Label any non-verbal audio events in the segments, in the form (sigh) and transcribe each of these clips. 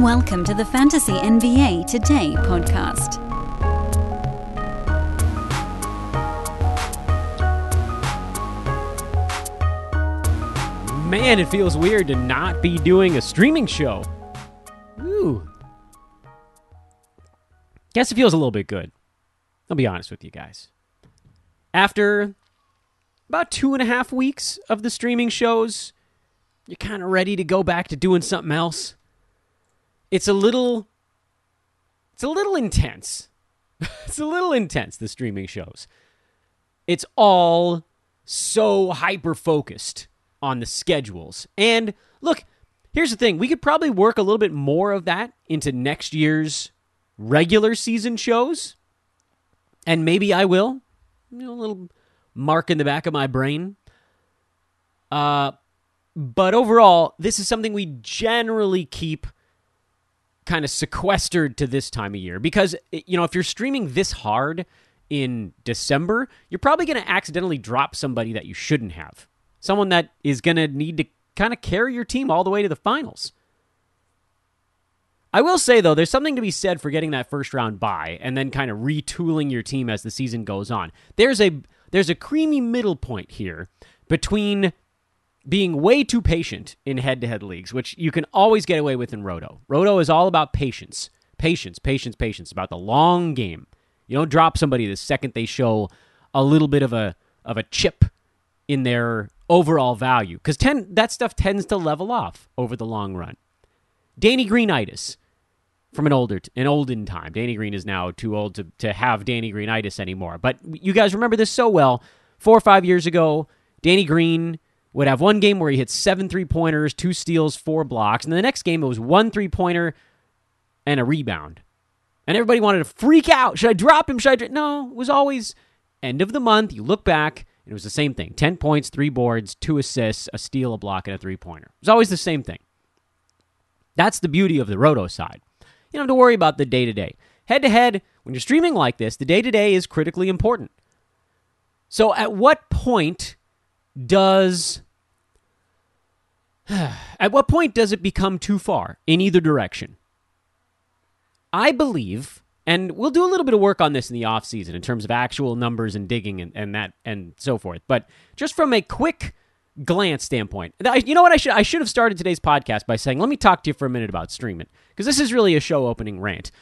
Welcome to the Fantasy NBA Today podcast. Man, it feels weird to not be doing a streaming show. Ooh. Guess it feels a little bit good. I'll be honest with you guys. After about two and a half weeks of the streaming shows, you're kind of ready to go back to doing something else. It's a little. It's a little intense. (laughs) it's a little intense, the streaming shows. It's all so hyper focused on the schedules. And look, here's the thing we could probably work a little bit more of that into next year's regular season shows. And maybe I will. You know, a little mark in the back of my brain. Uh, but overall, this is something we generally keep kind of sequestered to this time of year because, you know, if you're streaming this hard in December, you're probably going to accidentally drop somebody that you shouldn't have. Someone that is going to need to kind of carry your team all the way to the finals. I will say though, there's something to be said for getting that first round bye and then kind of retooling your team as the season goes on. There's a there's a creamy middle point here between being way too patient in head-to-head leagues, which you can always get away with in Roto. Roto is all about patience. Patience, patience, patience, about the long game. You don't drop somebody the second they show a little bit of a of a chip in their overall value because that stuff tends to level off over the long run. Danny Greenitis from an older an olden time. Danny Green is now too old to, to have Danny Greenitis anymore. But you guys remember this so well. Four or five years ago, Danny Green would have one game where he hit seven three pointers, two steals, four blocks, and the next game it was one three pointer and a rebound. And everybody wanted to freak out. Should I drop him? Should I? Dra-? No, it was always end of the month. You look back, and it was the same thing: ten points, three boards, two assists, a steal, a block, and a three pointer. It was always the same thing. That's the beauty of the roto side. You don't have to worry about the day to day. Head to head, when you're streaming like this, the day to day is critically important. So, at what point does (sighs) at what point does it become too far in either direction? I believe, and we'll do a little bit of work on this in the off season in terms of actual numbers and digging and, and that and so forth. But just from a quick glance standpoint, you know what I should I should have started today's podcast by saying, let me talk to you for a minute about streaming because this is really a show opening rant.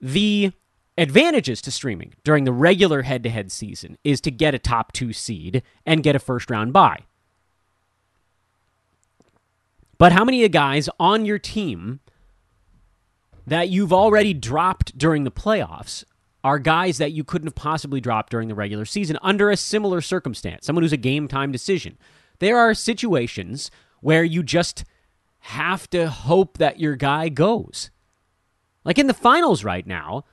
The advantages to streaming during the regular head to head season is to get a top two seed and get a first round bye. But how many of the guys on your team that you've already dropped during the playoffs are guys that you couldn't have possibly dropped during the regular season under a similar circumstance? Someone who's a game time decision. There are situations where you just have to hope that your guy goes. Like in the finals right now,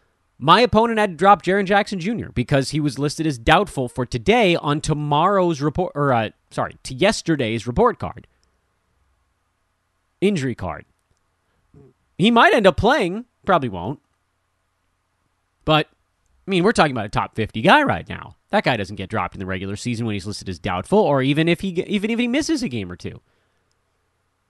my opponent had to drop Jaren Jackson Jr. because he was listed as doubtful for today on tomorrow's report, or uh, sorry, to yesterday's report card, injury card. He might end up playing, probably won't. But I mean, we're talking about a top 50 guy right now. That guy doesn't get dropped in the regular season when he's listed as doubtful, or even if he even if he misses a game or two.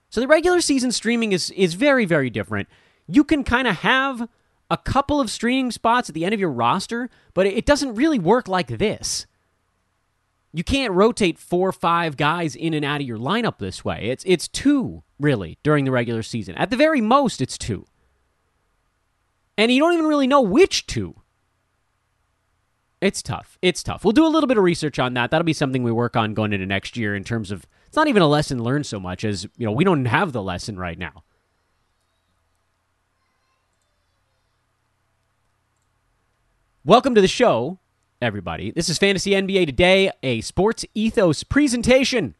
So the regular season streaming is is very very different. You can kind of have a couple of streaming spots at the end of your roster, but it doesn't really work like this. You can't rotate four or five guys in and out of your lineup this way. It's it's two really during the regular season. At the very most, it's two, and you don't even really know which two. It's tough. It's tough. We'll do a little bit of research on that. That'll be something we work on going into next year in terms of it's not even a lesson learned so much as you know we don't have the lesson right now. Welcome to the show, everybody. This is Fantasy NBA Today, a sports ethos presentation.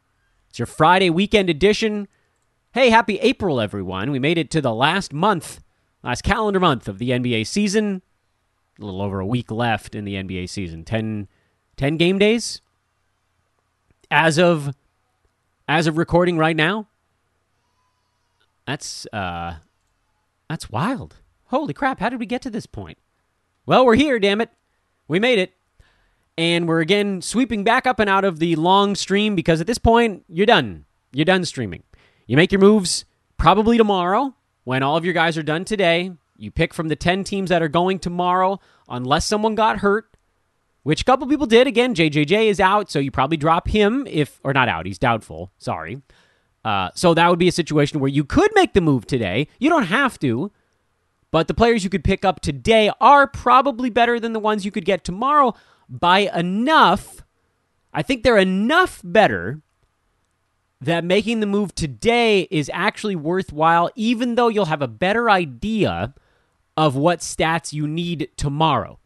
It's your Friday weekend edition. Hey, happy April, everyone. We made it to the last month, last calendar month of the NBA season. A little over a week left in the NBA season. 10, 10 game days as of as of recording right now. That's uh that's wild. Holy crap, how did we get to this point? Well, we're here, damn it. We made it. And we're again sweeping back up and out of the long stream because at this point, you're done. You're done streaming. You make your moves probably tomorrow when all of your guys are done today, you pick from the 10 teams that are going tomorrow, unless someone got hurt, which a couple people did. Again, JJJ is out, so you probably drop him if, or not out, he's doubtful. Sorry. Uh, so that would be a situation where you could make the move today. You don't have to, but the players you could pick up today are probably better than the ones you could get tomorrow by enough. I think they're enough better that making the move today is actually worthwhile, even though you'll have a better idea of what stats you need tomorrow.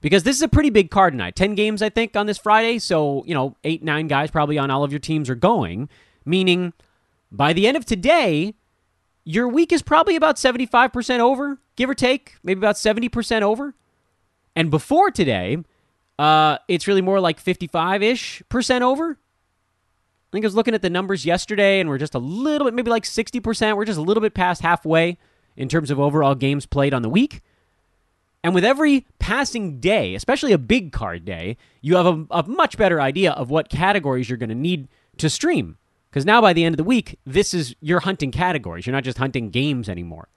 Because this is a pretty big card tonight. 10 games, I think, on this Friday. So, you know, eight, nine guys probably on all of your teams are going, meaning by the end of today, your week is probably about 75% over, give or take, maybe about 70% over. And before today, uh, it's really more like 55 ish percent over. I think I was looking at the numbers yesterday, and we're just a little bit, maybe like 60%. We're just a little bit past halfway in terms of overall games played on the week. And with every passing day, especially a big card day, you have a, a much better idea of what categories you're going to need to stream. Because now by the end of the week, this is you're hunting categories. You're not just hunting games anymore.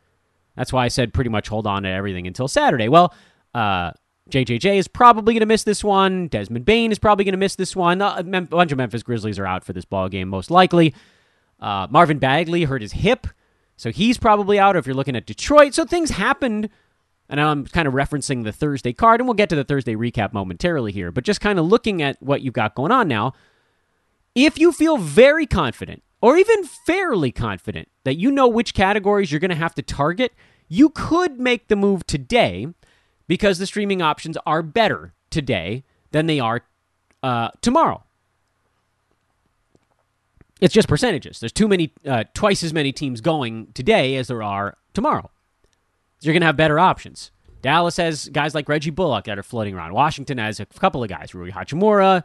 That's why I said pretty much hold on to everything until Saturday. Well, uh, JJJ is probably going to miss this one. Desmond Bane is probably going to miss this one. Uh, a bunch of Memphis Grizzlies are out for this ball game, most likely. Uh, Marvin Bagley hurt his hip, so he's probably out. If you're looking at Detroit, so things happened, and I'm kind of referencing the Thursday card, and we'll get to the Thursday recap momentarily here. But just kind of looking at what you've got going on now, if you feel very confident or even fairly confident that you know which categories you're going to have to target, you could make the move today because the streaming options are better today than they are uh, tomorrow. It's just percentages. There's too many, uh, twice as many teams going today as there are tomorrow. So you're going to have better options. Dallas has guys like Reggie Bullock that are floating around. Washington has a couple of guys, Rui Hachimura,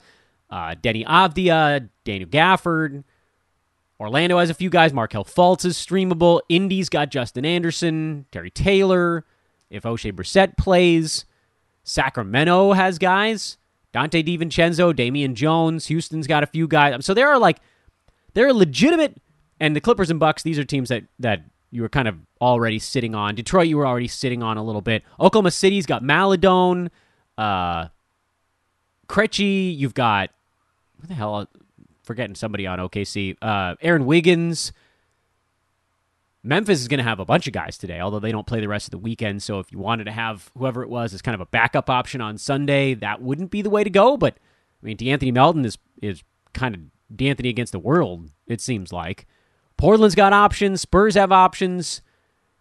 uh, Deni Avdija, Daniel Gafford. Orlando has a few guys. Markelle Fultz is streamable. Indy's got Justin Anderson, Terry Taylor. If Oshae Brissett plays, Sacramento has guys. Donte DiVincenzo, Damian Jones. Houston's got a few guys. So there are like, there are legitimate, and the Clippers and Bucks, these are teams that, that you were kind of already sitting on. Detroit, you were already sitting on a little bit. Oklahoma City's got Maledon, uh, Krejci. You've got what the hell? Forgetting somebody on OKC. Uh, Aaron Wiggins. Memphis is going to have a bunch of guys today, although they don't play the rest of the weekend. So if you wanted to have whoever it was as kind of a backup option on Sunday, that wouldn't be the way to go. But I mean, De'Anthony Melton is is kind of D'Anthony against the world. It seems like Portland's got options. Spurs have options.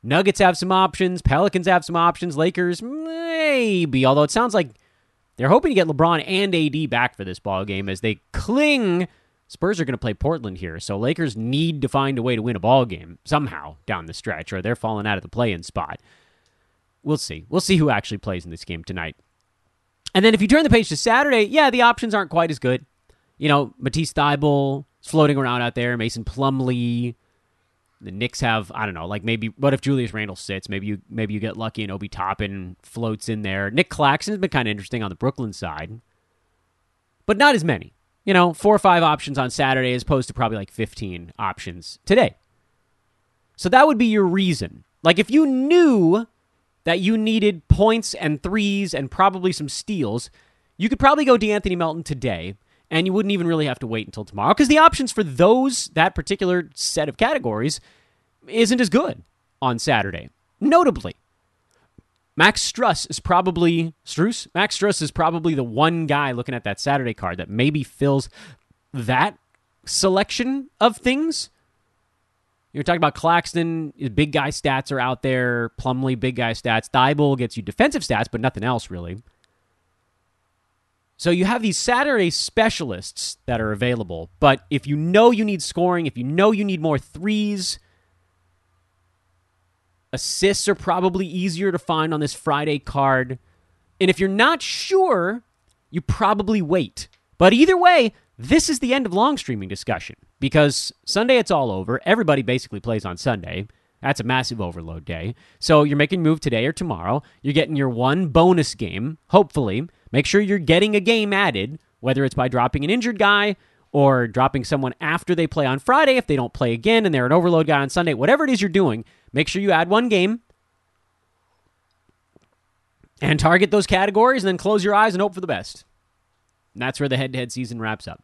Nuggets have some options. Pelicans have some options. Lakers maybe, although it sounds like they're hoping to get LeBron and AD back for this ball game as they cling. Spurs are going to play Portland here, so Lakers need to find a way to win a ball game somehow down the stretch, or they're falling out of the play-in spot. We'll see. We'll see who actually plays in this game tonight. And then if you turn the page to Saturday, yeah, the options aren't quite as good. You know, Matisse Thybulle is floating around out there. Mason Plumlee, the Knicks have I don't know, like maybe what if Julius Randle sits? Maybe you maybe you get lucky and Obi Toppin floats in there. Nic Claxton has been kind of interesting on the Brooklyn side, but not as many. You know, four or five options on Saturday as opposed to probably like fifteen options today. So that would be your reason. Like if you knew that you needed points and threes and probably some steals, you could probably go De'Anthony Melton today and you wouldn't even really have to wait until tomorrow because the options for those that particular set of categories isn't as good on Saturday. Notably, Max Strus is probably Strus. Max Strus is probably the one guy looking at that Saturday card that maybe fills that selection of things. You're talking about Claxton, big guy stats are out there. Plumlee, big guy stats. Thybulle gets you defensive stats, but nothing else really. So you have these Saturday specialists that are available, but if you know you need scoring, if you know you need more threes, assists are probably easier to find on this Friday card. And if you're not sure, you probably wait. But either way, this is the end of long streaming discussion because Sunday it's all over. Everybody basically plays on Sunday. That's a massive overload day. So you're making a move today or tomorrow. You're getting your one bonus game, hopefully. Make sure you're getting a game added, whether it's by dropping an injured guy or dropping someone after they play on Friday if they don't play again and they're an overload guy on Sunday. Whatever it is you're doing, make sure you add one game and target those categories and then close your eyes and hope for the best. And that's where the head to head season wraps up.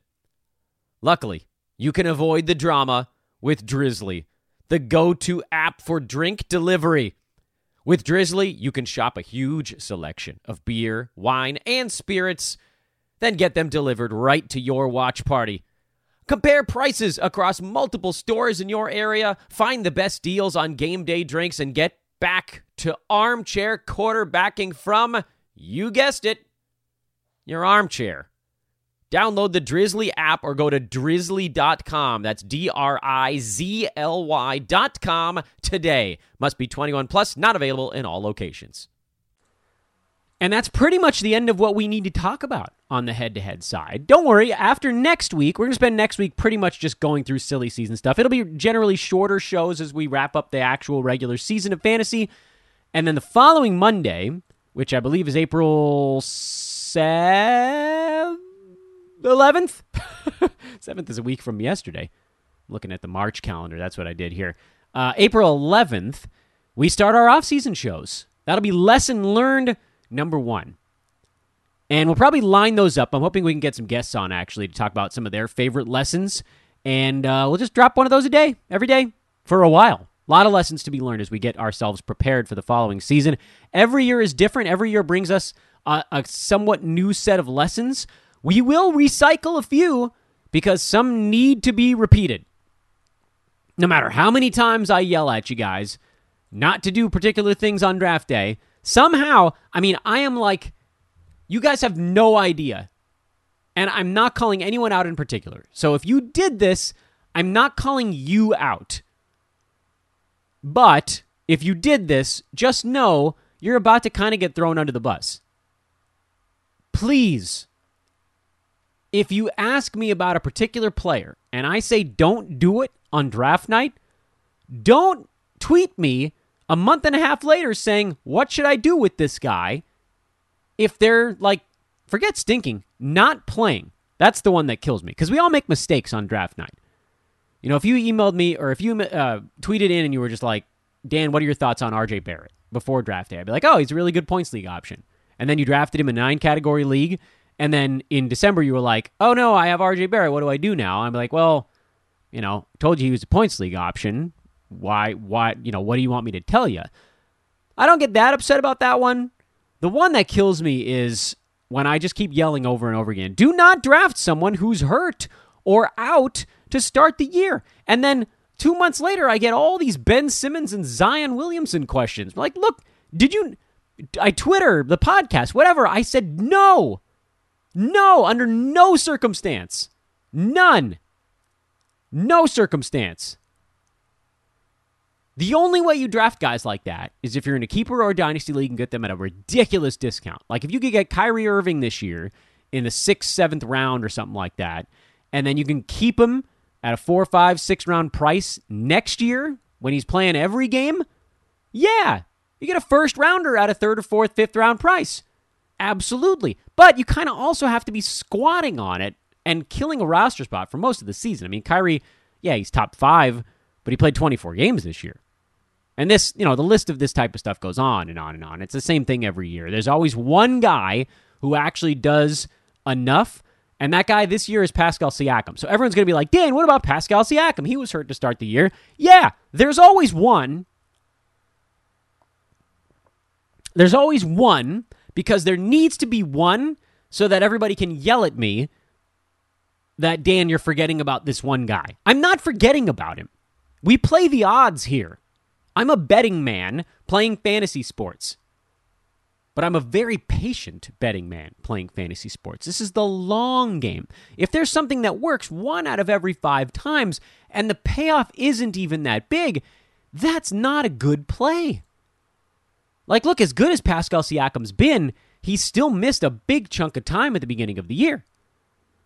Luckily, you can avoid the drama with Drizly, the go to app for drink delivery. With Drizly, you can shop a huge selection of beer, wine, and spirits, then get them delivered right to your watch party. Compare prices across multiple stores in your area, find the best deals on game day drinks, and get back to armchair quarterbacking from, you guessed it, your armchair. Download the Drizly app or go to drizly.com. That's D R I Z L Y.com today. Must be 21 plus, not available in all locations. And that's pretty much the end of what we need to talk about on the head to head side. Don't worry, after next week, we're going to spend next week pretty much just going through silly season stuff. It'll be generally shorter shows as we wrap up the actual regular season of fantasy. And then the following Monday, which I believe is April 7th, 11th? 7th (laughs) is a week from yesterday. Looking at the March calendar. That's what I did here. Uh, April 11th, we start our off season shows. That'll be lesson learned number one. And we'll probably line those up. I'm hoping we can get some guests on actually to talk about some of their favorite lessons. And uh, we'll just drop one of those a day, every day, for a while. A lot of lessons to be learned as we get ourselves prepared for the following season. Every year is different. Every year brings us a, a somewhat new set of lessons. We will recycle a few because some need to be repeated. No matter how many times I yell at you guys not to do particular things on draft day, somehow, I mean, I am like you guys have no idea. And I'm not calling anyone out in particular. So if you did this, I'm not calling you out. But if you did this, just know you're about to kind of get thrown under the bus. Please, if you ask me about a particular player and I say don't do it on draft night, don't tweet me a month and a half later saying, What should I do with this guy? if they're like, forget stinking, not playing. That's the one that kills me because we all make mistakes on draft night. You know, if you emailed me or if you uh, tweeted in and you were just like, Dan, what are your thoughts on RJ Barrett before draft day? I'd be like, oh, he's a really good points league option. And then you drafted him in a nine category league. And then in December, you were like, oh no, I have RJ Barrett. What do I do now? I'm like, well, you know, told you he was a points league option. Why, why, you know, what do you want me to tell you? I don't get that upset about that one. The one that kills me is when I just keep yelling over and over again do not draft someone who's hurt or out to start the year. And then two months later, I get all these Ben Simmons and Zion Williamson questions. Like, look, did you. I Twitter, the podcast, whatever. I said no. No, under no circumstance. None. No circumstance. The only way you draft guys like that is if you're in a keeper or a dynasty league and get them at a ridiculous discount. Like if you could get Kyrie Irving this year in the sixth, seventh round or something like that, and then you can keep him at a four, five, six round price next year when he's playing every game, yeah, you get a first rounder at a third or fourth, fifth round price. Absolutely. But you kind of also have to be squatting on it and killing a roster spot for most of the season. I mean, Kyrie, yeah, he's top five but he played 24 games this year. And this, you know, the list of this type of stuff goes on and on and on. It's the same thing every year. There's always one guy who actually does enough, and that guy this year is Pascal Siakam. So everyone's going to be like, Dan, what about Pascal Siakam? He was hurt to start the year. Yeah, there's always one. There's always one because there needs to be one so that everybody can yell at me that, Dan, you're forgetting about this one guy. I'm not forgetting about him. We play the odds here. I'm a betting man playing fantasy sports. but I'm a very patient betting man playing fantasy sports. This is the long game. If there's something that works one out of every five times and the payoff isn't even that big, that's not a good play. Like, look, as good as Pascal Siakam's been, he's still missed a big chunk of time at the beginning of the year.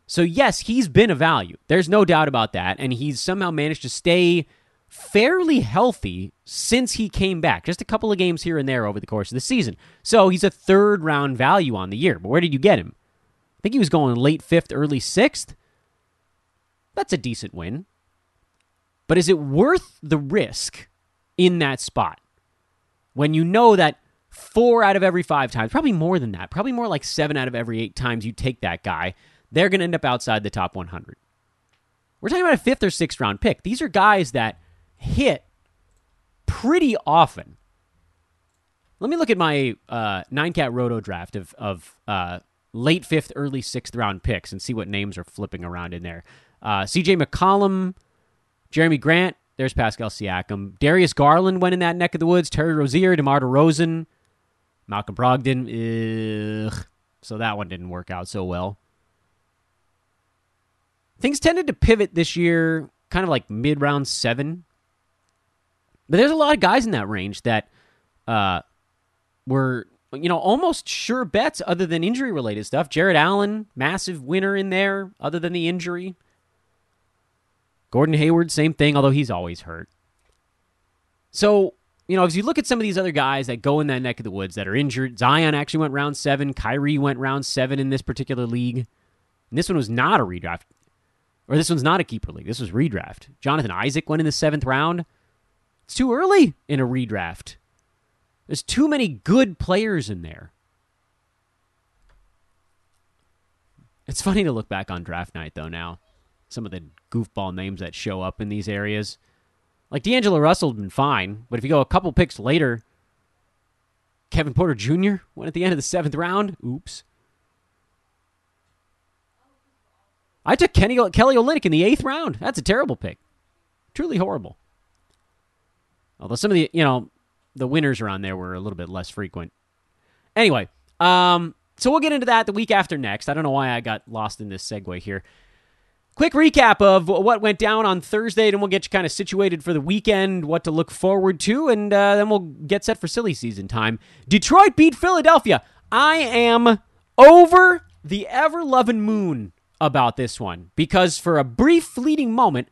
So, yes, he's been a value. There's no doubt about that. And he's somehow managed to stay fairly healthy since he came back. Just a couple of games here and there over the course of the season. So, he's a third round value on the year. But where did you get him? I think he was going late fifth, early sixth. That's a decent win. But is it worth the risk in that spot when you know that four out of every five times, probably more than that, probably more like seven out of every eight times you take that guy, they're going to end up outside the top 100. We're talking about a fifth or sixth round pick. These are guys that hit pretty often. Let me look at my uh, nine cat roto draft of, of uh, late fifth, early sixth round picks and see what names are flipping around in there. Uh, CJ McCollum, Jerami Grant, there's Pascal Siakam. Darius Garland went in that neck of the woods. Terry Rozier, DeMar DeRozan, Malcolm Brogdon. Ugh. So that one didn't work out so well. Things tended to pivot this year, kind of like mid round seven. But there's a lot of guys in that range that uh, were, you know, almost sure bets other than injury related stuff. Jarrett Allen, massive winner in there, other than the injury. Gordon Hayward, same thing, although he's always hurt. So, you know, as you look at some of these other guys that go in that neck of the woods that are injured, Zion actually went round seven. Kyrie went round seven in this particular league. And this one was not a redraft. Or this one's not a keeper league. This was redraft. Jonathan Isaac went in the seventh round. It's too early in a redraft. There's too many good players in there. It's funny to look back on draft night, though, now some of the goofball names that show up in these areas. Like D'Angelo Russell's been fine, but if you go a couple picks later, Kevin Porter Jr. went at the end of the seventh round. Oops. I took Kenny, Kelly Olynyk in the eighth round. That's a terrible pick. Truly horrible. Although some of the, you know, the winners around there were a little bit less frequent. Anyway, um, so we'll get into that the week after next. I don't know why I got lost in this segue here. Quick recap of what went down on Thursday, and we'll get you kind of situated for the weekend, what to look forward to, and uh, then we'll get set for silly season time. Detroit beat Philadelphia. I am over the ever loving moon about this one because for a brief, fleeting moment,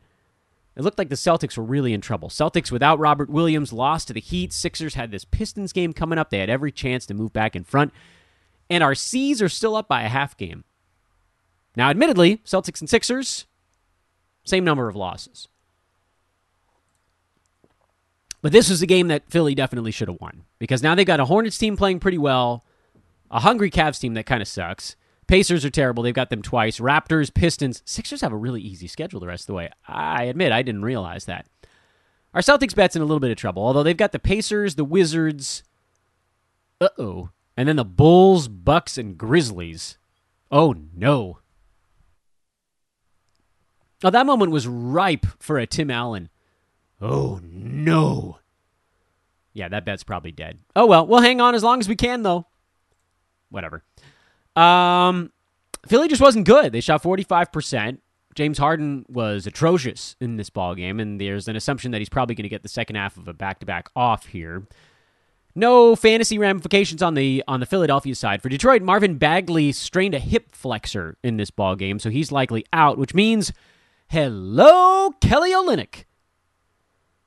it looked like the Celtics were really in trouble. Celtics without Robert Williams lost to the Heat. Sixers had this Pistons game coming up. They had every chance to move back in front. And our C's are still up by a half game. Now, admittedly, Celtics and Sixers, same number of losses. But this was a game that Philly definitely should have won because now they've got a Hornets team playing pretty well, a hungry Cavs team that kind of sucks. Pacers are terrible. They've got them twice. Raptors, Pistons, Sixers have a really easy schedule the rest of the way. I admit I didn't realize that. Our Celtics bet's in a little bit of trouble, although they've got the Pacers, the Wizards, uh oh, and then the Bulls, Bucks, and Grizzlies. Oh no. Now, that moment was ripe for a Tim Allen. Oh, no. Yeah, that bet's probably dead. Oh, well, we'll hang on as long as we can, though. Whatever. Um, Philly just wasn't good. They shot 45%. James Harden was atrocious in this ball game, and there's an assumption that he's probably going to get the second half of a back-to-back off here. No fantasy ramifications on the on the Philadelphia side. For Detroit, Marvin Bagley strained a hip flexor in this ball game, so he's likely out, which means Hello, Kelly Olynyk.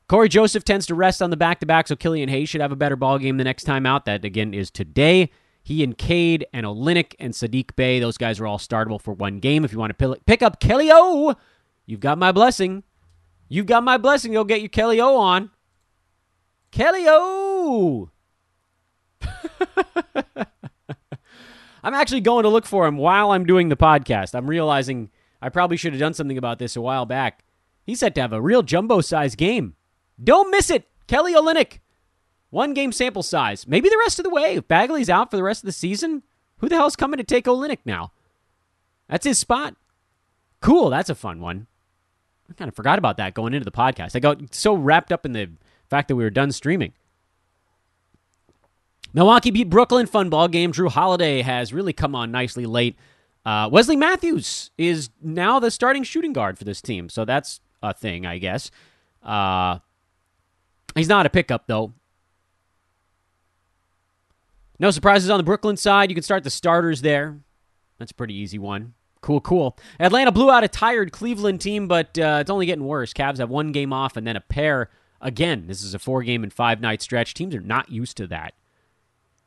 Cory Joseph tends to rest on the back to back, so Killian Hayes should have a better ball game the next time out. That again is today. He and Cade and Olynyk and Sadiq Bey, those guys are all startable for one game. If you want to pick up Kelly O, you've got my blessing. You've got my blessing. Go get your Kelly O on. Kelly O. (laughs) I'm actually going to look for him while I'm doing the podcast. I'm realizing I probably should have done something about this a while back. He's set to have a real jumbo size game. Don't miss it. Kelly Olynyk. One game sample size. Maybe the rest of the way. If Bagley's out for the rest of the season, who the hell's coming to take Olynyk now? That's his spot. Cool. That's a fun one. I kind of forgot about that going into the podcast. I got so wrapped up in the fact that we were done streaming. Milwaukee beat Brooklyn. Fun ball game. Jrue Holiday has really come on nicely late. Uh, Wesley Matthews is now the starting shooting guard for this team, so that's a thing, I guess. Uh, he's not a pickup though. No surprises on the Brooklyn side. You can start the starters there. That's a pretty easy one. Cool, cool. Atlanta blew out a tired Cleveland team, but uh, it's only getting worse. Cavs have one game off and then a pair again. This is a four game and five night stretch. Teams are not used to that.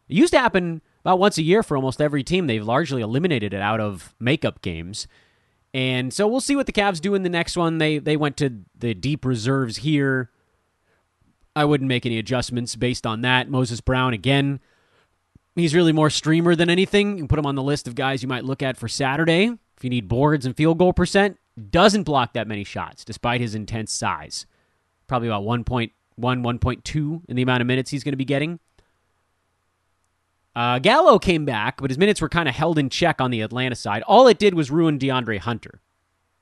It used to happen about once a year for almost every team. They've largely eliminated it out of makeup games. And so we'll see what the Cavs do in the next one. They they went to the deep reserves here. I wouldn't make any adjustments based on that. Moses Brown again He's really more streamer than anything. You can put him on the list of guys you might look at for Saturday. If you need boards and field goal percent, doesn't block that many shots despite his intense size. Probably about 1.1, 1.2 in the amount of minutes he's going to be getting. Uh, Gallo came back, but his minutes were kind of held in check on the Atlanta side. All it did was ruin DeAndre Hunter.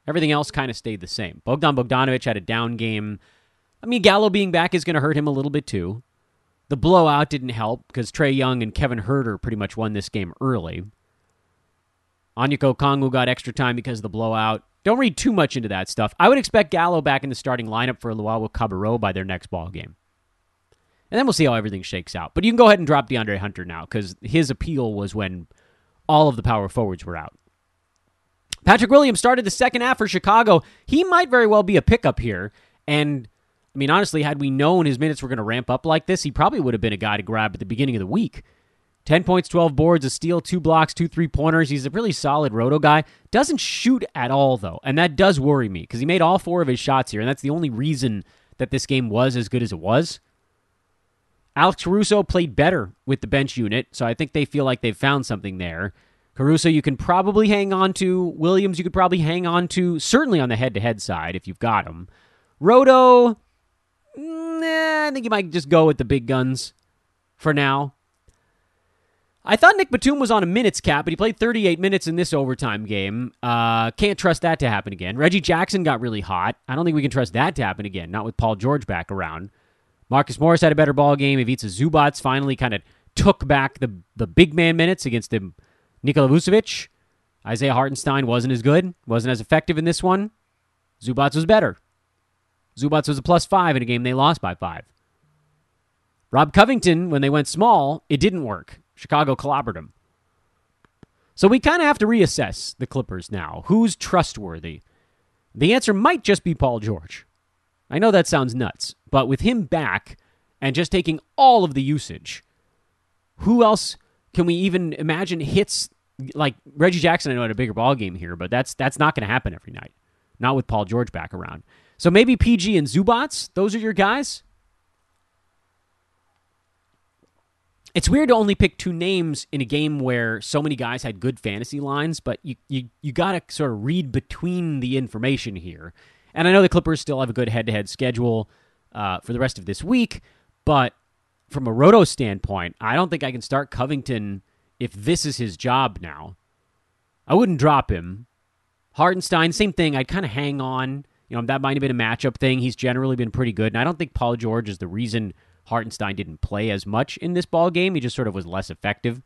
Everything else kind of stayed the same. Bogdan Bogdanovic had a down game. I mean, Gallo being back is going to hurt him a little bit too. The blowout didn't help because Trae Young and Kevin Huerter pretty much won this game early. Onyeka Okongwu got extra time because of the blowout. Don't read too much into that stuff. I would expect Gallo back in the starting lineup for Luwawu-Cabarrot by their next ball game. And then we'll see how everything shakes out. But you can go ahead and drop DeAndre Hunter now because his appeal was when all of the power forwards were out. Patrick Williams started the second half for Chicago. He might very well be a pickup here. And I mean, honestly, had we known his minutes were going to ramp up like this, he probably would have been a guy to grab at the beginning of the week. 10 points, 12 boards, a steal, two blocks, two three pointers. He's a really solid roto guy. Doesn't shoot at all, though. And that does worry me because he made all four of his shots here. And that's the only reason that this game was as good as it was. Alex Caruso played better with the bench unit. So I think they feel like they've found something there. Caruso, you can probably hang on to. Williams, you could probably hang on to, certainly on the head to head side if you've got him. Roto, nah, I think you might just go with the big guns for now. I thought Nick Batum was on a minutes cap, but he played 38 minutes in this overtime game. Uh, can't trust that to happen again. Reggie Jackson got really hot. I don't think we can trust that to happen again, not with Paul George back around. Marcus Morris had a better ball game. Ivica Zubac finally kind of took back the, the big man minutes against him. Nikola Vucevic. Isaiah Hartenstein wasn't as good, wasn't as effective in this one. Zubac was better. Zubac was a plus five in a game they lost by five. Rob Covington, when they went small, it didn't work. Chicago clobbered him. So we kind of have to reassess the Clippers now. Who's trustworthy? The answer might just be Paul George. I know that sounds nuts, but with him back and just taking all of the usage, who else can we even imagine hits like Reggie Jackson? I know had a bigger ball game here, but that's that's not going to happen every night. Not with Paul George back around. So maybe PG and Zubac, those are your guys? It's weird to only pick two names in a game where so many guys had good fantasy lines, but you you, you got to sort of read between the information here. And I know the Clippers still have a good head-to-head schedule uh, for the rest of this week, but from a roto standpoint, I don't think I can start Covington if this is his job now. I wouldn't drop him. Hartenstein, same thing. I'd kind of hang on. You know, that might have been a matchup thing. He's generally been pretty good. And I don't think Paul George is the reason Hartenstein didn't play as much in this ball game. He just sort of was less effective.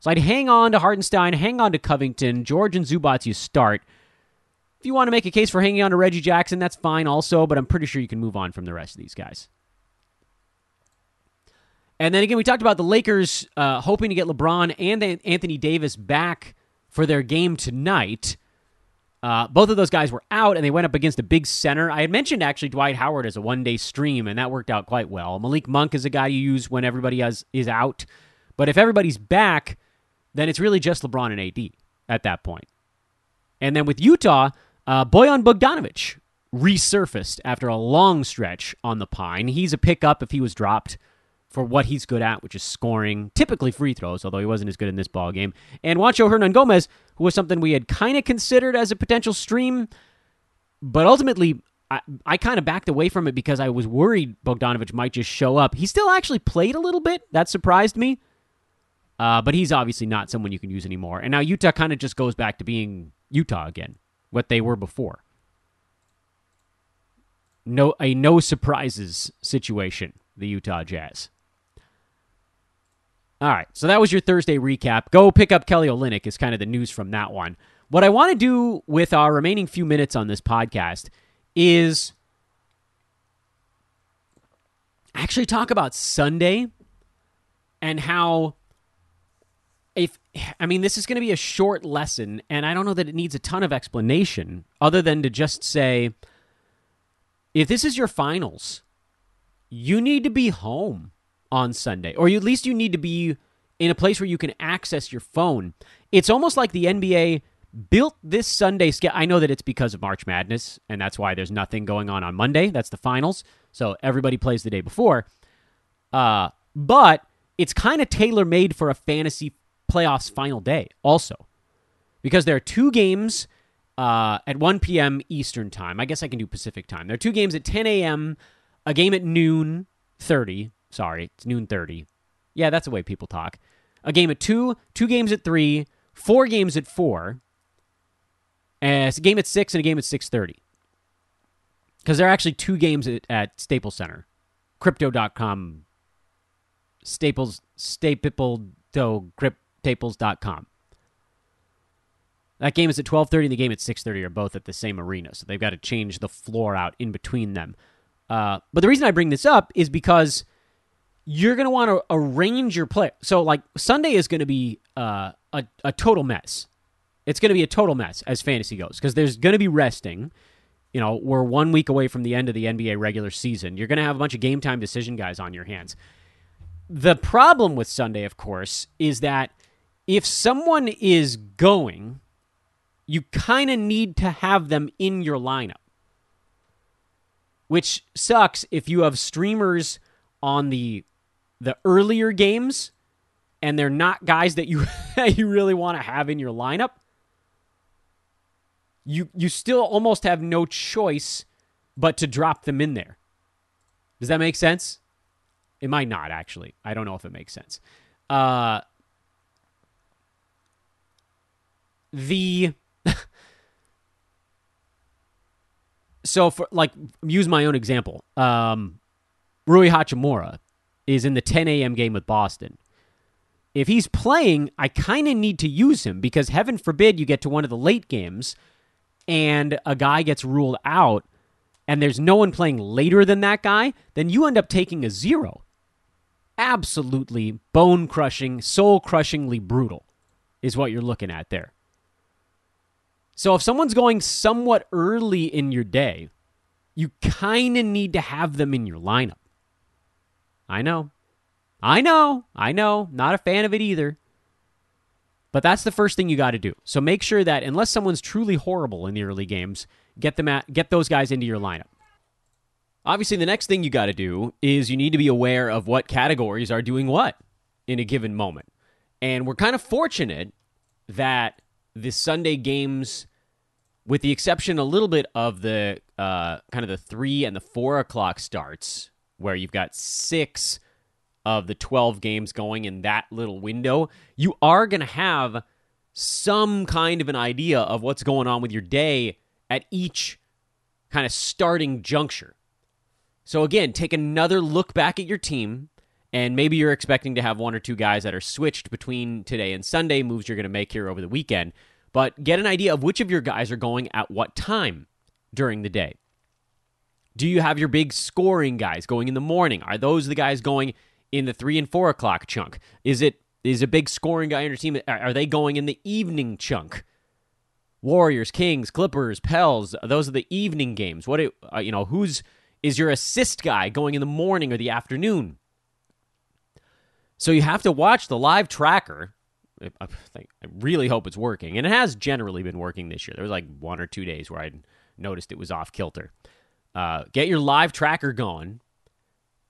So I'd hang on to Hartenstein, hang on to Covington. George and Zubac, you start. You want to make a case for hanging on to Reggie Jackson, that's fine also, but I'm pretty sure you can move on from the rest of these guys. And then again, we talked about the Lakers uh, hoping to get LeBron and Anthony Davis back for their game tonight. Uh, both of those guys were out, and they went up against a big center. I had mentioned actually Dwight Howard as a one day stream, and that worked out quite well. Malik Monk is a guy you use when everybody has, is out. But if everybody's back, then it's really just LeBron and AD at that point. And then with Utah, uh, Bojan Bogdanovic resurfaced after a long stretch on the pine. He's a pickup if he was dropped for what he's good at, which is scoring, typically free throws, although he wasn't as good in this ball game. And Juancho Hernangomez, who was something we had kind of considered as a potential stream, but ultimately I, I kind of backed away from it because I was worried Bogdanovic might just show up. He still actually played a little bit. That surprised me. Uh, but he's obviously not someone you can use anymore. And now Utah kind of just goes back to being Utah again, what they were before. No, a no surprises situation, the Utah Jazz. All right, so that was your Thursday recap. Go pick up Kelly Olynyk is kind of the news from that one. What I want to do with our remaining few minutes on this podcast is actually talk about Sunday and how I mean this is going to be a short lesson and I don't know that it needs a ton of explanation other than to just say if this is your finals, you need to be home on Sunday, or at least you need to be in a place where you can access your phone. It's almost like the NBA built this Sunday schedule. I know that it's because of March Madness, and that's why there's nothing going on on Monday. That's the finals, so everybody plays the day before. Uh, but it's kind of tailor made for a fantasy playoffs final day, also, because there are two games uh, at 1 p.m. Eastern time. I guess I can do Pacific time. There are two games at 10 a.m., a game at noon 30, Sorry, it's noon 30. Yeah, that's the way people talk. A game at 2, two games at 3, four games at 4. And a game at 6 and a game at 6:30. Cuz there are actually two games at, at Staples Center. crypto.com Staples Staple That game is at 12:30 and the game at 6:30 are both at the same arena. So they've got to change the floor out in between them. Uh, but the reason I bring this up is because you're going to want to arrange your play. So, like, Sunday is going to be uh, a, a total mess. It's going to be a total mess as fantasy goes because there's going to be resting. You know, we're one week away from the end of the NBA regular season. You're going to have a bunch of game time decision guys on your hands. The problem with Sunday, of course, is that if someone is going, you kind of need to have them in your lineup, which sucks if you have streamers on the the earlier games and they're not guys that you (laughs) you really want to have in your lineup, you you still almost have no choice but to drop them in there. Does that make sense? It might not actually. I don't know if it makes sense. Uh the so for like use my own example. Um Rui Hachimura is in the 10 a.m. game with Boston. If he's playing, I kind of need to use him because heaven forbid you get to one of the late games and a guy gets ruled out and there's no one playing later than that guy, then you end up taking a zero. Absolutely bone crushing, soul crushingly brutal is what you're looking at there. So if someone's going somewhat early in your day, you kind of need to have them in your lineup. I know. I know. I know. Not a fan of it either. But that's the first thing you got to do. So make sure that unless someone's truly horrible in the early games, get them at, get those guys into your lineup. Obviously, the next thing you got to do is you need to be aware of what categories are doing what in a given moment. And we're kind of fortunate that the Sunday games, with the exception a little bit of the uh, kind of the three and the four o'clock starts, where you've got six of the 12 games going in that little window, you are going to have some kind of an idea of what's going on with your day at each kind of starting juncture. So, again, take another look back at your team, and maybe you're expecting to have one or two guys that are switched between today and Sunday, moves you're going to make here over the weekend. But get an idea of which of your guys are going at what time during the day. Do you have your big scoring guys going in the morning? Are those the guys going in the three and four o'clock chunk? Is it is a big scoring guy on your team? Are they going in the evening chunk? Warriors, Kings, Clippers, Pels. Those are the evening games. What uh, you know? Who's is your assist guy going in the morning or the afternoon? So you have to watch the live tracker. I, think, I really hope it's working, and it has generally been working this year. There was like one or two days where I noticed it was off kilter. Uh, get your live tracker going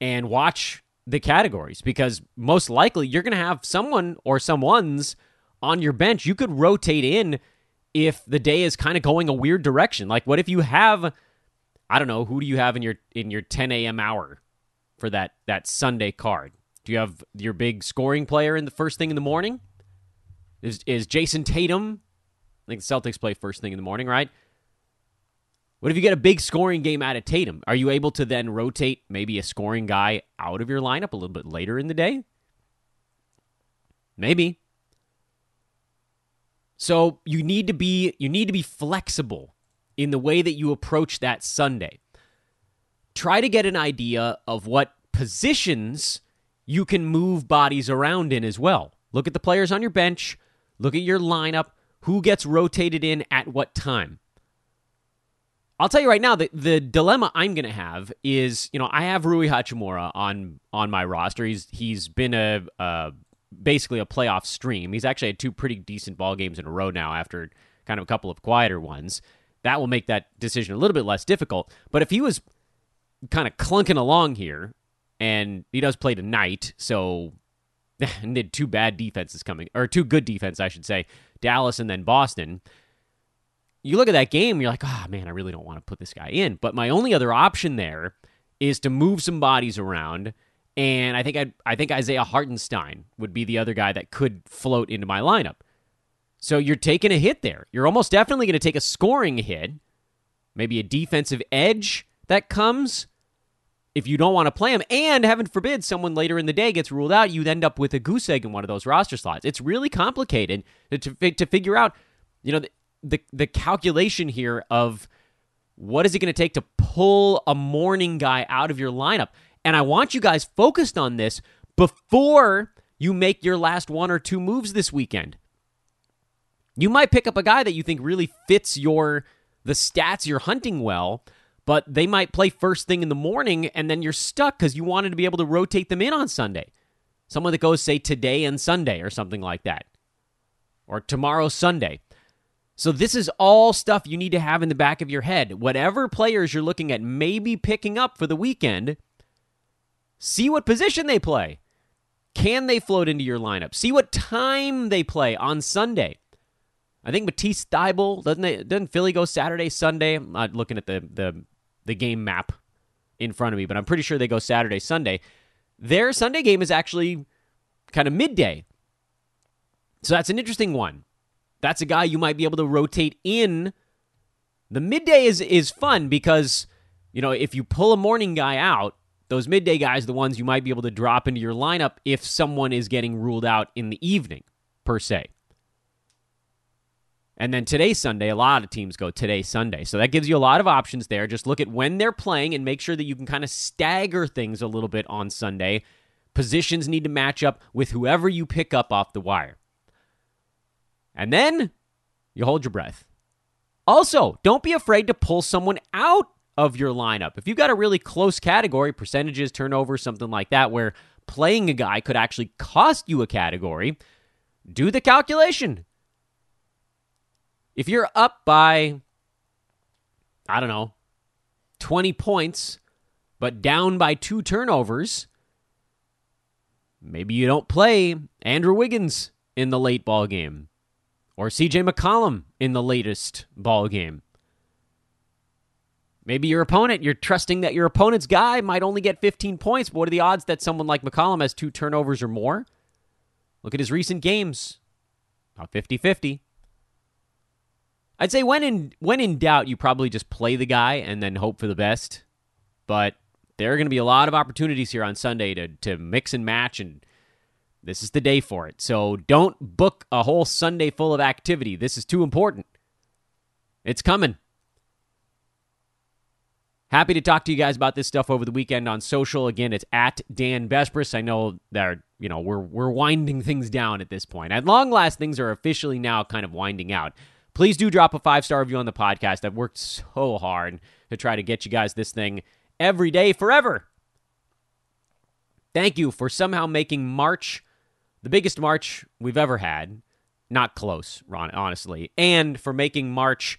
and watch the categories because most likely you're going to have someone or someone's on your bench. You could rotate in if the day is kind of going a weird direction. Like, what if you have, I don't know, who do you have in your in your 10 a.m. hour for that that Sunday card? Do you have your big scoring player in the first thing in the morning? Is is Jayson Tatum? I think the Celtics play first thing in the morning, right? What if you get a big scoring game out of Tatum? Are you able to then rotate maybe a scoring guy out of your lineup a little bit later in the day? Maybe. So you need to be you need to be flexible in the way that you approach that Sunday. Try to get an idea of what positions you can move bodies around in as well. Look at the players on your bench, look at your lineup, who gets rotated in at what time. I'll tell you right now that the dilemma I'm going to have is, you know, I have Rui Hachimura on on my roster. He's he's been a, a basically a playoff stream. He's actually had two pretty decent ball games in a row now after kind of a couple of quieter ones. That will make that decision a little bit less difficult. But if he was kind of clunking along here, and he does play tonight, so (laughs) two bad defenses coming, or two good defense, I should say, Dallas and then Boston you look at that game, you're like, oh man, I really don't want to put this guy in. But my only other option there is to move some bodies around. And I think i I think Isaiah Hartenstein would be the other guy that could float into my lineup. So you're taking a hit there. You're almost definitely going to take a scoring hit, maybe a defensive edge that comes if you don't want to play him. And heaven forbid someone later in the day gets ruled out, you end up with a goose egg in one of those roster slots. It's really complicated to, to, to figure out. You know, the the calculation here of what is it going to take to pull a morning guy out of your lineup. And I want you guys focused on this before you make your last one or two moves this weekend. You might pick up a guy that you think really fits your the stats you're hunting well, but they might play first thing in the morning and then you're stuck cuz you wanted to be able to rotate them in on Sunday. Someone that goes say today and Sunday or something like that. Or tomorrow Sunday. So this is all stuff you need to have in the back of your head. Whatever players you're looking at maybe picking up for the weekend, see what position they play. Can they float into your lineup? See what time they play on Sunday. I think Matisse Thybulle, doesn't they, doesn't Philly go Saturday, Sunday? I'm not looking at the, the the game map in front of me, but I'm pretty sure they go Saturday, Sunday. Their Sunday game is actually kind of midday. So that's an interesting one. That's a guy you might be able to rotate in. The midday is is fun because you know if you pull a morning guy out, those midday guys the ones you might be able to drop into your lineup if someone is getting ruled out in the evening, per se. And then today, Sunday, a lot of teams go today, Sunday. So that gives you a lot of options there. Just look at when they're playing and make sure that you can kind of stagger things a little bit on Sunday. Positions need to match up with whoever you pick up off the wire. And then you hold your breath. Also, don't be afraid to pull someone out of your lineup. If you've got a really close category, percentages, turnover, something like that, where playing a guy could actually cost you a category, do the calculation. If you're up by, I don't know, 20 points, but down by two turnovers, maybe you don't play Andrew Wiggins in the late ball game or CJ McCollum in the latest ball game. Maybe your opponent, you're trusting that your opponent's guy might only get 15 points, but what are the odds that someone like McCollum has two turnovers or more? Look at his recent games. About 50 50. I'd say when in when in doubt, you probably just play the guy and then hope for the best. But there are going to be a lot of opportunities here on Sunday to to mix and match and this is the day for it. So don't book a whole Sunday full of activity. This is too important. It's coming. Happy to talk to you guys about this stuff over the weekend on social. Again, it's at Dan Besbris. I know that you know we're we're winding things down at this point. At long last, things are officially now kind of winding out. Please do drop a five star review on the podcast. I've worked so hard to try to get you guys this thing every day forever. Thank you for somehow making March the biggest March we've ever had. Not close, Ron, honestly. And for making March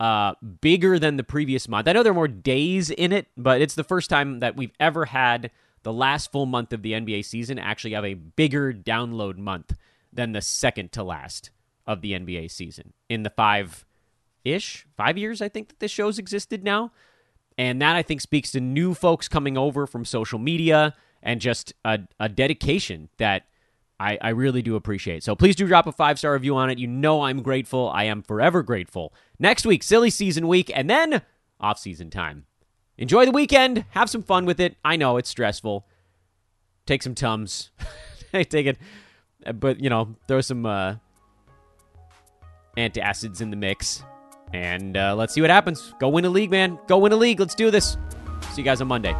uh, bigger than the previous month. I know there are more days in it, but it's the first time that we've ever had the last full month of the NBA season actually have a bigger download month than the second to last of the NBA season in the five ish, five years, I think, that this show's existed now. And that I think speaks to new folks coming over from social media and just a, a dedication that I, I really do appreciate. So please do drop a five star review on it. You know I'm grateful. I am forever grateful. Next week, silly season week, and then off season time. Enjoy the weekend. Have some fun with it. I know it's stressful. Take some tums. (laughs) Take it. but you know, throw some uh, antacids in the mix, and uh, let's see what happens. Go win a league, man. Go win a league. Let's do this. See you guys on Monday.